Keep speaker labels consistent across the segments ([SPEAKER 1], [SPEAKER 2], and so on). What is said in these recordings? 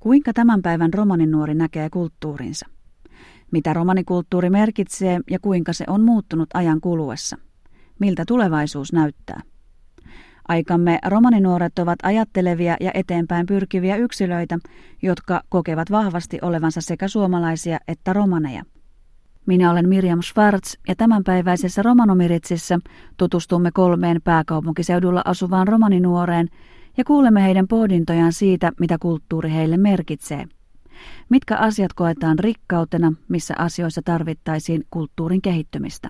[SPEAKER 1] Kuinka tämän päivän romaninuori näkee kulttuurinsa? Mitä romanikulttuuri merkitsee ja kuinka se on muuttunut ajan kuluessa? Miltä tulevaisuus näyttää? Aikamme romaninuoret ovat ajattelevia ja eteenpäin pyrkiviä yksilöitä, jotka kokevat vahvasti olevansa sekä suomalaisia että romaneja. Minä olen Mirjam Schwartz ja tämänpäiväisessä Romanomiritsissä tutustumme kolmeen pääkaupunkiseudulla asuvaan romaninuoreen ja kuulemme heidän pohdintojaan siitä, mitä kulttuuri heille merkitsee. Mitkä asiat koetaan rikkautena, missä asioissa tarvittaisiin kulttuurin kehittymistä.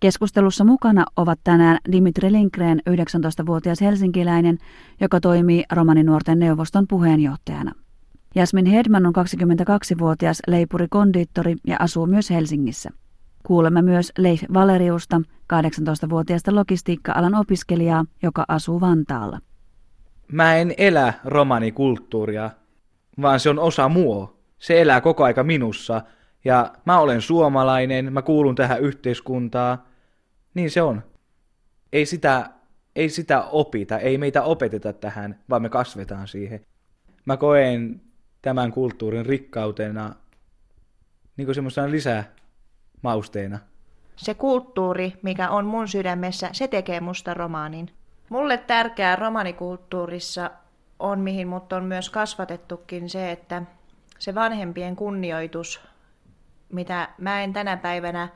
[SPEAKER 1] Keskustelussa mukana ovat tänään Dimitri Linkreen 19-vuotias helsinkiläinen, joka toimii romaninuorten neuvoston puheenjohtajana. Jasmin Hedman on 22-vuotias leipuri-kondiittori ja asuu myös Helsingissä. Kuulemme myös Leif Valeriusta, 18-vuotiaasta logistiikka-alan opiskelijaa, joka asuu Vantaalla.
[SPEAKER 2] Mä en elä romanikulttuuria, vaan se on osa muo. Se elää koko aika minussa. Ja mä olen suomalainen, mä kuulun tähän yhteiskuntaan. Niin se on. Ei sitä, ei sitä opita, ei meitä opeteta tähän, vaan me kasvetaan siihen. Mä koen tämän kulttuurin rikkautena niin kuin semmoisena lisämausteena.
[SPEAKER 3] Se kulttuuri, mikä on mun sydämessä, se tekee musta romaanin. Mulle tärkeää romanikulttuurissa on, mihin mut on myös kasvatettukin, se, että se vanhempien kunnioitus, mitä mä en tänä päivänä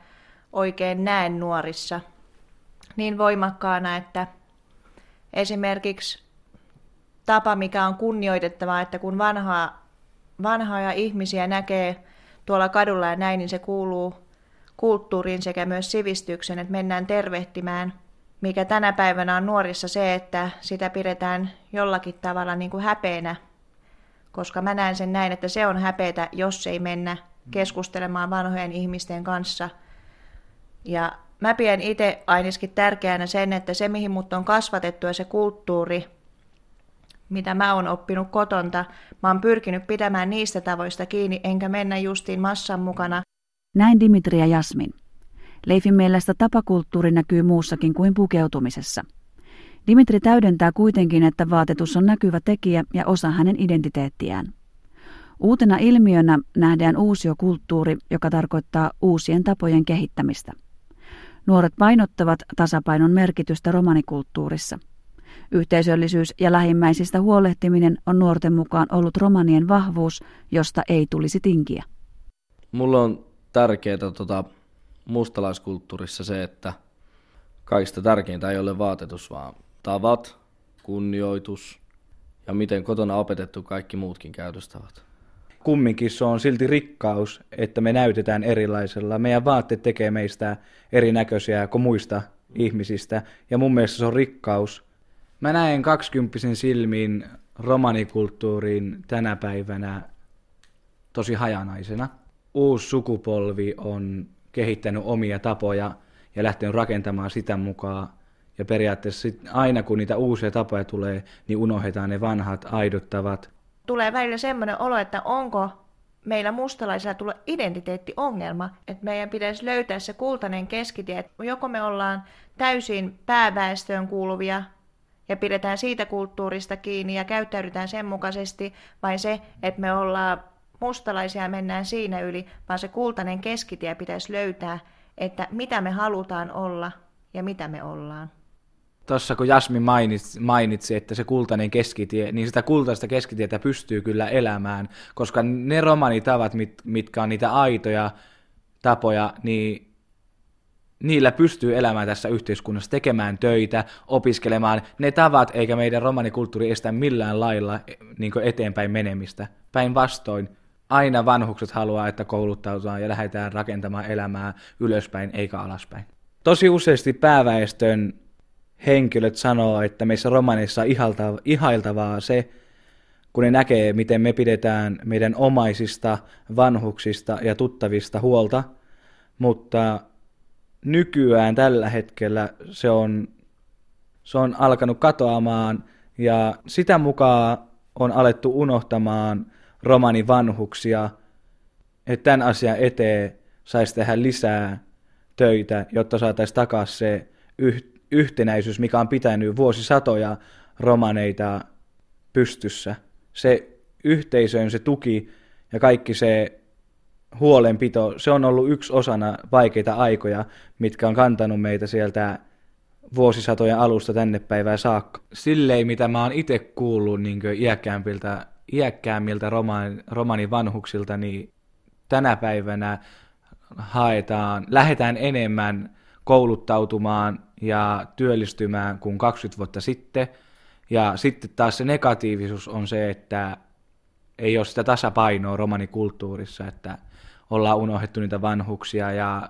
[SPEAKER 3] oikein näe nuorissa niin voimakkaana, että esimerkiksi tapa, mikä on kunnioitettavaa, että kun vanhaa, vanhoja ihmisiä näkee tuolla kadulla ja näin, niin se kuuluu kulttuuriin sekä myös sivistyksen, että mennään tervehtimään, mikä tänä päivänä on nuorissa se, että sitä pidetään jollakin tavalla niin kuin häpeänä, koska mä näen sen näin, että se on häpeätä, jos ei mennä keskustelemaan vanhojen ihmisten kanssa. Ja mä pidän itse ainakin tärkeänä sen, että se mihin mut on kasvatettu ja se kulttuuri, mitä mä oon oppinut kotonta, mä oon pyrkinyt pitämään niistä tavoista kiinni, enkä mennä justiin massan mukana.
[SPEAKER 1] Näin Dimitri ja Jasmin. Leifin mielestä tapakulttuuri näkyy muussakin kuin pukeutumisessa. Dimitri täydentää kuitenkin, että vaatetus on näkyvä tekijä ja osa hänen identiteettiään. Uutena ilmiönä nähdään uusiokulttuuri, joka tarkoittaa uusien tapojen kehittämistä. Nuoret painottavat tasapainon merkitystä romanikulttuurissa. Yhteisöllisyys ja lähimmäisistä huolehtiminen on nuorten mukaan ollut romanien vahvuus, josta ei tulisi tinkiä.
[SPEAKER 4] Mulla on tärkeää tota, mustalaiskulttuurissa se, että kaikista tärkeintä ei ole vaatetus, vaan tavat, kunnioitus ja miten kotona opetettu kaikki muutkin käytöstavat
[SPEAKER 2] kumminkin se on silti rikkaus, että me näytetään erilaisella. Meidän vaatteet tekee meistä erinäköisiä kuin muista ihmisistä, ja mun mielestä se on rikkaus. Mä näen kaksikymppisen silmin romanikulttuurin tänä päivänä tosi hajanaisena. Uusi sukupolvi on kehittänyt omia tapoja ja lähtenyt rakentamaan sitä mukaan. Ja periaatteessa sit aina kun niitä uusia tapoja tulee, niin unohdetaan ne vanhat, aidottavat
[SPEAKER 3] tulee välillä semmoinen olo, että onko meillä mustalaisilla tulla identiteettiongelma, että meidän pitäisi löytää se kultainen keskitie, että joko me ollaan täysin pääväestöön kuuluvia ja pidetään siitä kulttuurista kiinni ja käyttäydytään sen mukaisesti, vai se, että me ollaan mustalaisia mennään siinä yli, vaan se kultainen keskitie pitäisi löytää, että mitä me halutaan olla ja mitä me ollaan
[SPEAKER 2] tuossa kun Jasmin mainitsi, mainitsi, että se kultainen keskitie, niin sitä kultaista keskitietä pystyy kyllä elämään, koska ne romanitavat, mit, mitkä on niitä aitoja tapoja, niin niillä pystyy elämään tässä yhteiskunnassa, tekemään töitä, opiskelemaan ne tavat, eikä meidän romanikulttuuri estä millään lailla niin eteenpäin menemistä. Päinvastoin, aina vanhukset haluaa, että kouluttaututaan ja lähdetään rakentamaan elämää ylöspäin eikä alaspäin. Tosi useasti pääväestön henkilöt sanoo, että meissä romaneissa on ihailtavaa se, kun ne näkee, miten me pidetään meidän omaisista, vanhuksista ja tuttavista huolta, mutta nykyään tällä hetkellä se on, se on alkanut katoamaan ja sitä mukaan on alettu unohtamaan romanin vanhuksia, että tämän asian eteen saisi tehdä lisää töitä, jotta saataisiin takaisin se yht, yhtenäisyys, mikä on pitänyt vuosisatoja romaneita pystyssä. Se yhteisöön se tuki ja kaikki se huolenpito, se on ollut yksi osana vaikeita aikoja, mitkä on kantanut meitä sieltä vuosisatojen alusta tänne päivään saakka. Silleen, mitä mä oon itse kuullut niin iäkkäämmiltä, iäkkäämmiltä roman, romanin vanhuksilta, niin tänä päivänä haetaan, lähdetään enemmän kouluttautumaan ja työllistymään kuin 20 vuotta sitten. Ja sitten taas se negatiivisuus on se, että ei ole sitä tasapainoa romanikulttuurissa, että ollaan unohdettu niitä vanhuksia ja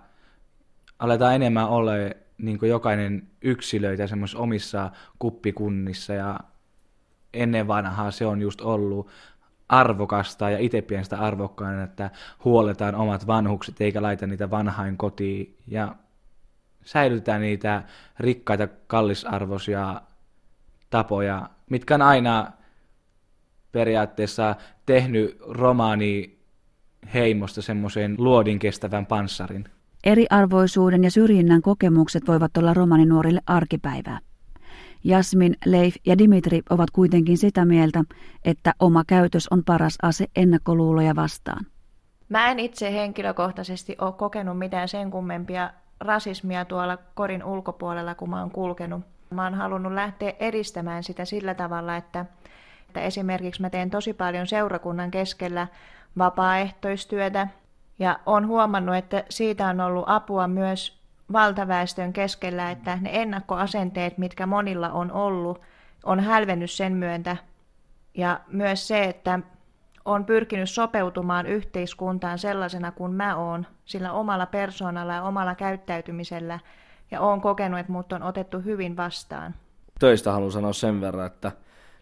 [SPEAKER 2] aletaan enemmän olla niin jokainen yksilöitä semmoisissa omissa kuppikunnissa ja ennen vanhaa se on just ollut arvokasta ja itse pidän sitä arvokkaana, että huoletaan omat vanhukset eikä laita niitä vanhain kotiin ja säilytetään niitä rikkaita kallisarvoisia tapoja, mitkä on aina periaatteessa tehnyt romaani heimosta semmoisen luodin kestävän panssarin.
[SPEAKER 1] Eriarvoisuuden ja syrjinnän kokemukset voivat olla romaninuorille arkipäivää. Jasmin, Leif ja Dimitri ovat kuitenkin sitä mieltä, että oma käytös on paras ase ennakkoluuloja vastaan.
[SPEAKER 3] Mä en itse henkilökohtaisesti ole kokenut mitään sen kummempia rasismia tuolla korin ulkopuolella, kun mä oon kulkenut. Mä oon halunnut lähteä edistämään sitä sillä tavalla, että, että esimerkiksi mä teen tosi paljon seurakunnan keskellä vapaaehtoistyötä ja on huomannut, että siitä on ollut apua myös valtaväestön keskellä, että ne ennakkoasenteet, mitkä monilla on ollut, on hälvennyt sen myöntä. Ja myös se, että on pyrkinyt sopeutumaan yhteiskuntaan sellaisena kuin mä oon, sillä omalla persoonalla ja omalla käyttäytymisellä, ja oon kokenut, että mut on otettu hyvin vastaan.
[SPEAKER 4] Töistä haluan sanoa sen verran, että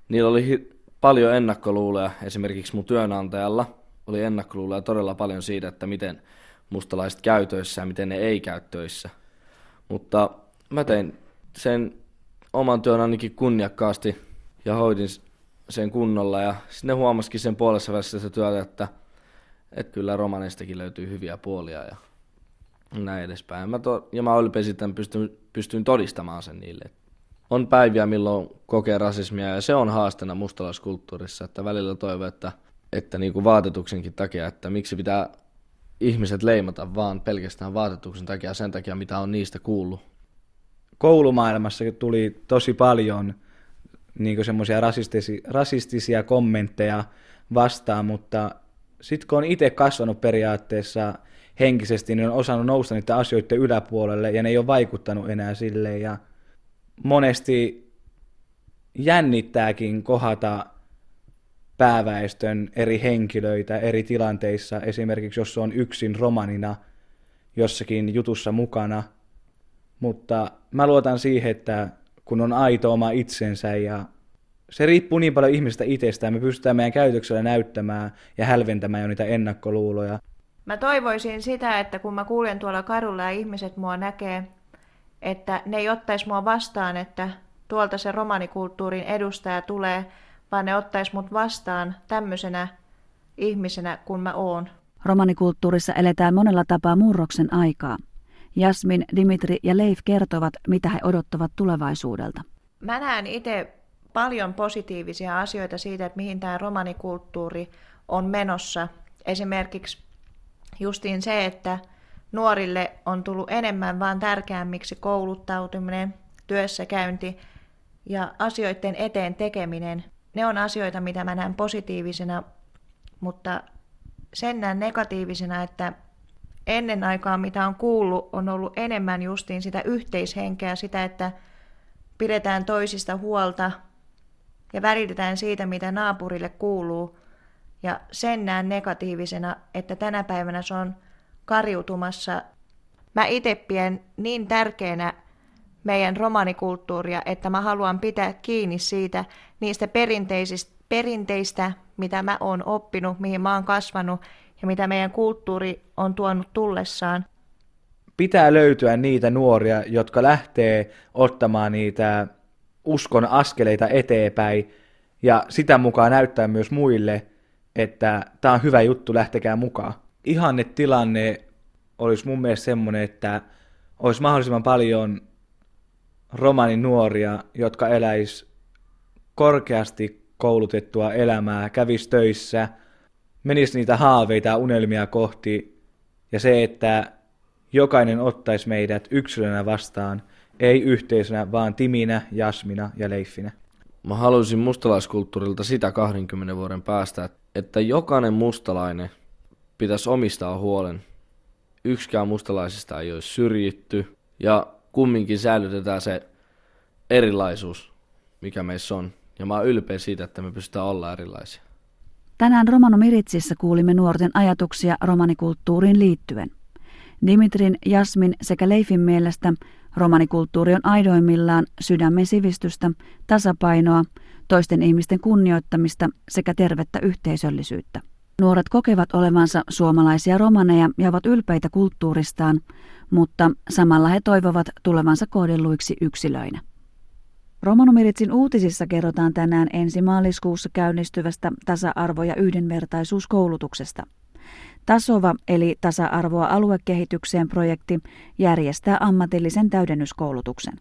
[SPEAKER 4] niillä oli paljon ennakkoluuloja esimerkiksi mun työnantajalla, oli ennakkoluuloja todella paljon siitä, että miten mustalaiset käy töissä ja miten ne ei käy töissä. Mutta mä tein sen oman työn ainakin kunniakkaasti ja hoidin sen kunnolla ja sitten huomasikin sen puolessa välissä sitä työtä, että, että kyllä romaneistakin löytyy hyviä puolia ja näin edespäin. Mä to, ja mä ylpeä sitten pystyn, pystyin todistamaan sen niille. On päiviä, milloin kokee rasismia ja se on haasteena mustalaiskulttuurissa, että välillä toivon, että, että niin kuin vaatetuksenkin takia, että miksi pitää ihmiset leimata vaan pelkästään vaatetuksen takia sen takia, mitä on niistä kuullut.
[SPEAKER 2] Koulumaailmassa tuli tosi paljon niin semmoisia rasistisia, rasistisia kommentteja vastaan, mutta sitten kun on itse kasvanut periaatteessa henkisesti, niin on osannut nousta niiden asioiden yläpuolelle ja ne ei ole vaikuttanut enää silleen ja monesti jännittääkin kohata pääväestön eri henkilöitä eri tilanteissa, esimerkiksi jos on yksin romanina jossakin jutussa mukana, mutta mä luotan siihen, että kun on aito oma itsensä ja se riippuu niin paljon ihmistä itsestään, me pystytään meidän käytöksellä näyttämään ja hälventämään jo niitä ennakkoluuloja.
[SPEAKER 3] Mä toivoisin sitä, että kun mä kuulen tuolla kadulla ja ihmiset mua näkee, että ne ei ottaisi mua vastaan, että tuolta se romanikulttuurin edustaja tulee, vaan ne ottaisi mut vastaan tämmöisenä ihmisenä kuin mä oon.
[SPEAKER 1] Romanikulttuurissa eletään monella tapaa murroksen aikaa. Jasmin, Dimitri ja Leif kertovat, mitä he odottavat tulevaisuudelta.
[SPEAKER 3] Mä näen itse paljon positiivisia asioita siitä, että mihin tämä romanikulttuuri on menossa. Esimerkiksi justiin se, että nuorille on tullut enemmän vaan tärkeämmiksi kouluttautuminen, työssäkäynti ja asioiden eteen tekeminen. Ne on asioita, mitä mä näen positiivisena, mutta sen näen negatiivisena, että ennen aikaa, mitä on kuullut, on ollut enemmän justiin sitä yhteishenkeä, sitä, että pidetään toisista huolta ja välitetään siitä, mitä naapurille kuuluu. Ja sen näen negatiivisena, että tänä päivänä se on karjutumassa. Mä itse niin tärkeänä meidän romanikulttuuria, että mä haluan pitää kiinni siitä niistä perinteisistä, perinteistä, mitä mä oon oppinut, mihin mä oon kasvanut ja mitä meidän kulttuuri on tuonut tullessaan.
[SPEAKER 2] Pitää löytyä niitä nuoria, jotka lähtee ottamaan niitä uskon askeleita eteenpäin ja sitä mukaan näyttää myös muille, että tämä on hyvä juttu, lähtekää mukaan. Ihanne tilanne olisi mun mielestä semmoinen, että olisi mahdollisimman paljon romanin nuoria, jotka eläis korkeasti koulutettua elämää, kävis töissä, menisi niitä haaveita ja unelmia kohti, ja se, että jokainen ottaisi meidät yksilönä vastaan, ei yhteisönä, vaan Timinä, Jasmina ja Leiffinä.
[SPEAKER 4] Mä haluaisin mustalaiskulttuurilta sitä 20 vuoden päästä, että jokainen mustalainen pitäisi omistaa huolen. Yksikään mustalaisista ei olisi syrjitty ja kumminkin säilytetään se erilaisuus, mikä meissä on. Ja mä oon ylpeä siitä, että me pystytään olla erilaisia.
[SPEAKER 1] Tänään Romano Miritsissä kuulimme nuorten ajatuksia romanikulttuuriin liittyen. Dimitrin, Jasmin sekä Leifin mielestä romanikulttuuri on aidoimmillaan sydämen sivistystä, tasapainoa, toisten ihmisten kunnioittamista sekä tervettä yhteisöllisyyttä. Nuoret kokevat olevansa suomalaisia romaneja ja ovat ylpeitä kulttuuristaan, mutta samalla he toivovat tulevansa kohdelluiksi yksilöinä. Romanomiritsin uutisissa kerrotaan tänään ensi maaliskuussa käynnistyvästä tasa-arvo- ja yhdenvertaisuuskoulutuksesta. Tasova eli tasa-arvoa aluekehitykseen projekti järjestää ammatillisen täydennyskoulutuksen.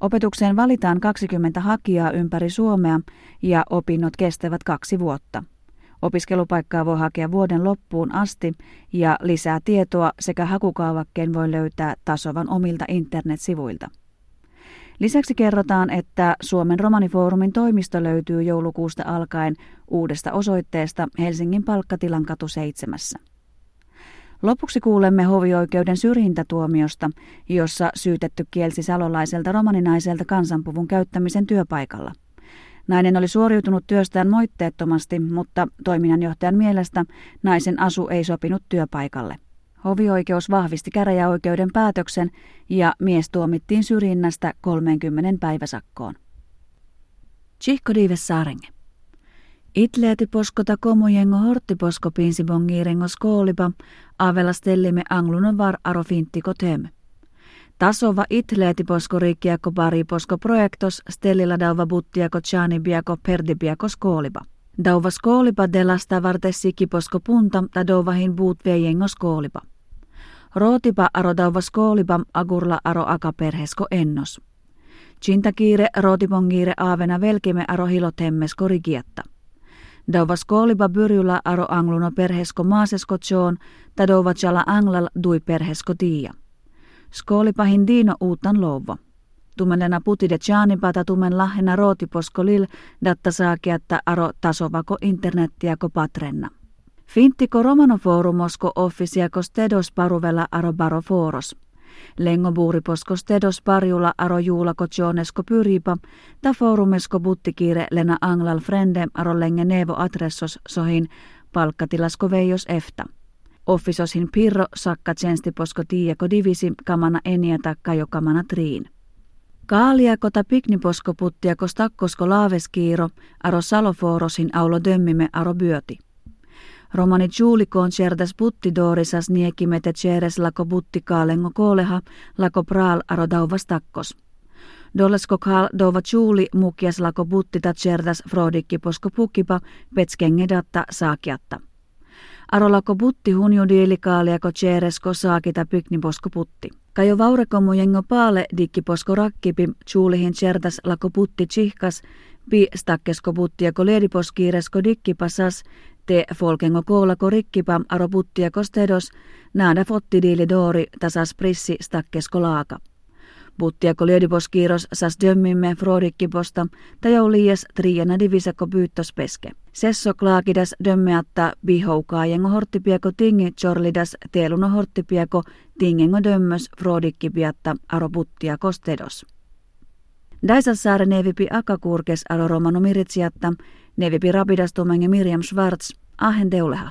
[SPEAKER 1] Opetukseen valitaan 20 hakijaa ympäri Suomea ja opinnot kestävät kaksi vuotta. Opiskelupaikkaa voi hakea vuoden loppuun asti ja lisää tietoa sekä hakukaavakkeen voi löytää Tasovan omilta internetsivuilta. Lisäksi kerrotaan, että Suomen romanifoorumin toimisto löytyy joulukuusta alkaen uudesta osoitteesta Helsingin Palkkatilan katu 7. Lopuksi kuulemme hovioikeuden syrjintätuomiosta, jossa syytetty kielsi salolaiselta romaninaiselta kansanpuvun käyttämisen työpaikalla. Nainen oli suoriutunut työstään moitteettomasti, mutta toiminnanjohtajan mielestä naisen asu ei sopinut työpaikalle. Hovioikeus vahvisti käräjäoikeuden päätöksen ja mies tuomittiin syrjinnästä 30 päiväsakkoon. Chihko Dives Saarenge. Itleeti poskota komujengo horttiposko pinsibongiirengo skoolipa, avella stellime anglunon var aro finttiko tem. Tasova itleeti posko riikkiako pari posko projektos stellilla dauva buttiako tjanibiako perdibiako skoolipa. Dauva skoolipa delasta varte sikiposko punta ta douvahin buut veijengo skoolipa. Rootipa aro dauva skoolipa agurla aro akaperhesko ennos. Chintakiire rootipongiire aavena velkime aro hilotemmes korigiatta. Dauva skoolipa byrjula aro angluno perhesko maasesko tjoon, ta douva chala anglal dui perhesko tiia. Skoolipahin diino uutan louva. Tumenena putide tjaanipata tumen lahena rootiposko lil datta saakiatta aro tasovako internettiako patrenna. Finttiko romanoforumosko offisiako stedos paruvella aro baroforos. Lengo buuriposko stedos parjula aro juulako tjoonesko pyripa, ta forumesko buttikiire lena anglal frende aro lenge nevo adressos sohin palkkatilasko veijos efta. Offisoshin pirro sakka tjenstiposko tiiako divisi kamana eniata kajo kamana triin. Kaaliako ta pikniposko puttiako stakkosko laaveskiiro aro saloforosin aulo dömmime aro byöti. Romani Juulikoon cerdas dorisas niekimete ceres lako kaalengo kooleha lako praal aro dauvas takkos. Dollesko kaal dova Juuli mukias lako ta cerdas frodikki posko pukkipa datta saakiatta. Arolako butti hunju diilikaaliako ceresko saakita posko putti. Kajo vaurekomu jengo paale posko rakkipi Juulihin cerdas lako putti chihkas, pi stakkesko buttiako leediposkiiresko dikkipasas, te folkengo koolako rikkipa aro buttia kostedos, naada fotti dori tasas prissi stakkesko laaka. Buttiako leediposkiiros sas dömmimme frodikkiposta, liias triana divisako pyyttos peske. Sesso klaakidas dömmeatta bihoukaa jengo horttipiako tingi chorlidas teeluno horttipiako tingengo dömmös frodikkipiatta aro buttia kostedos. Daisassaare nevipi akakurkes alo romano miritsiatta, nevipi rapidas Miriam Schwartz, ahen teuleha.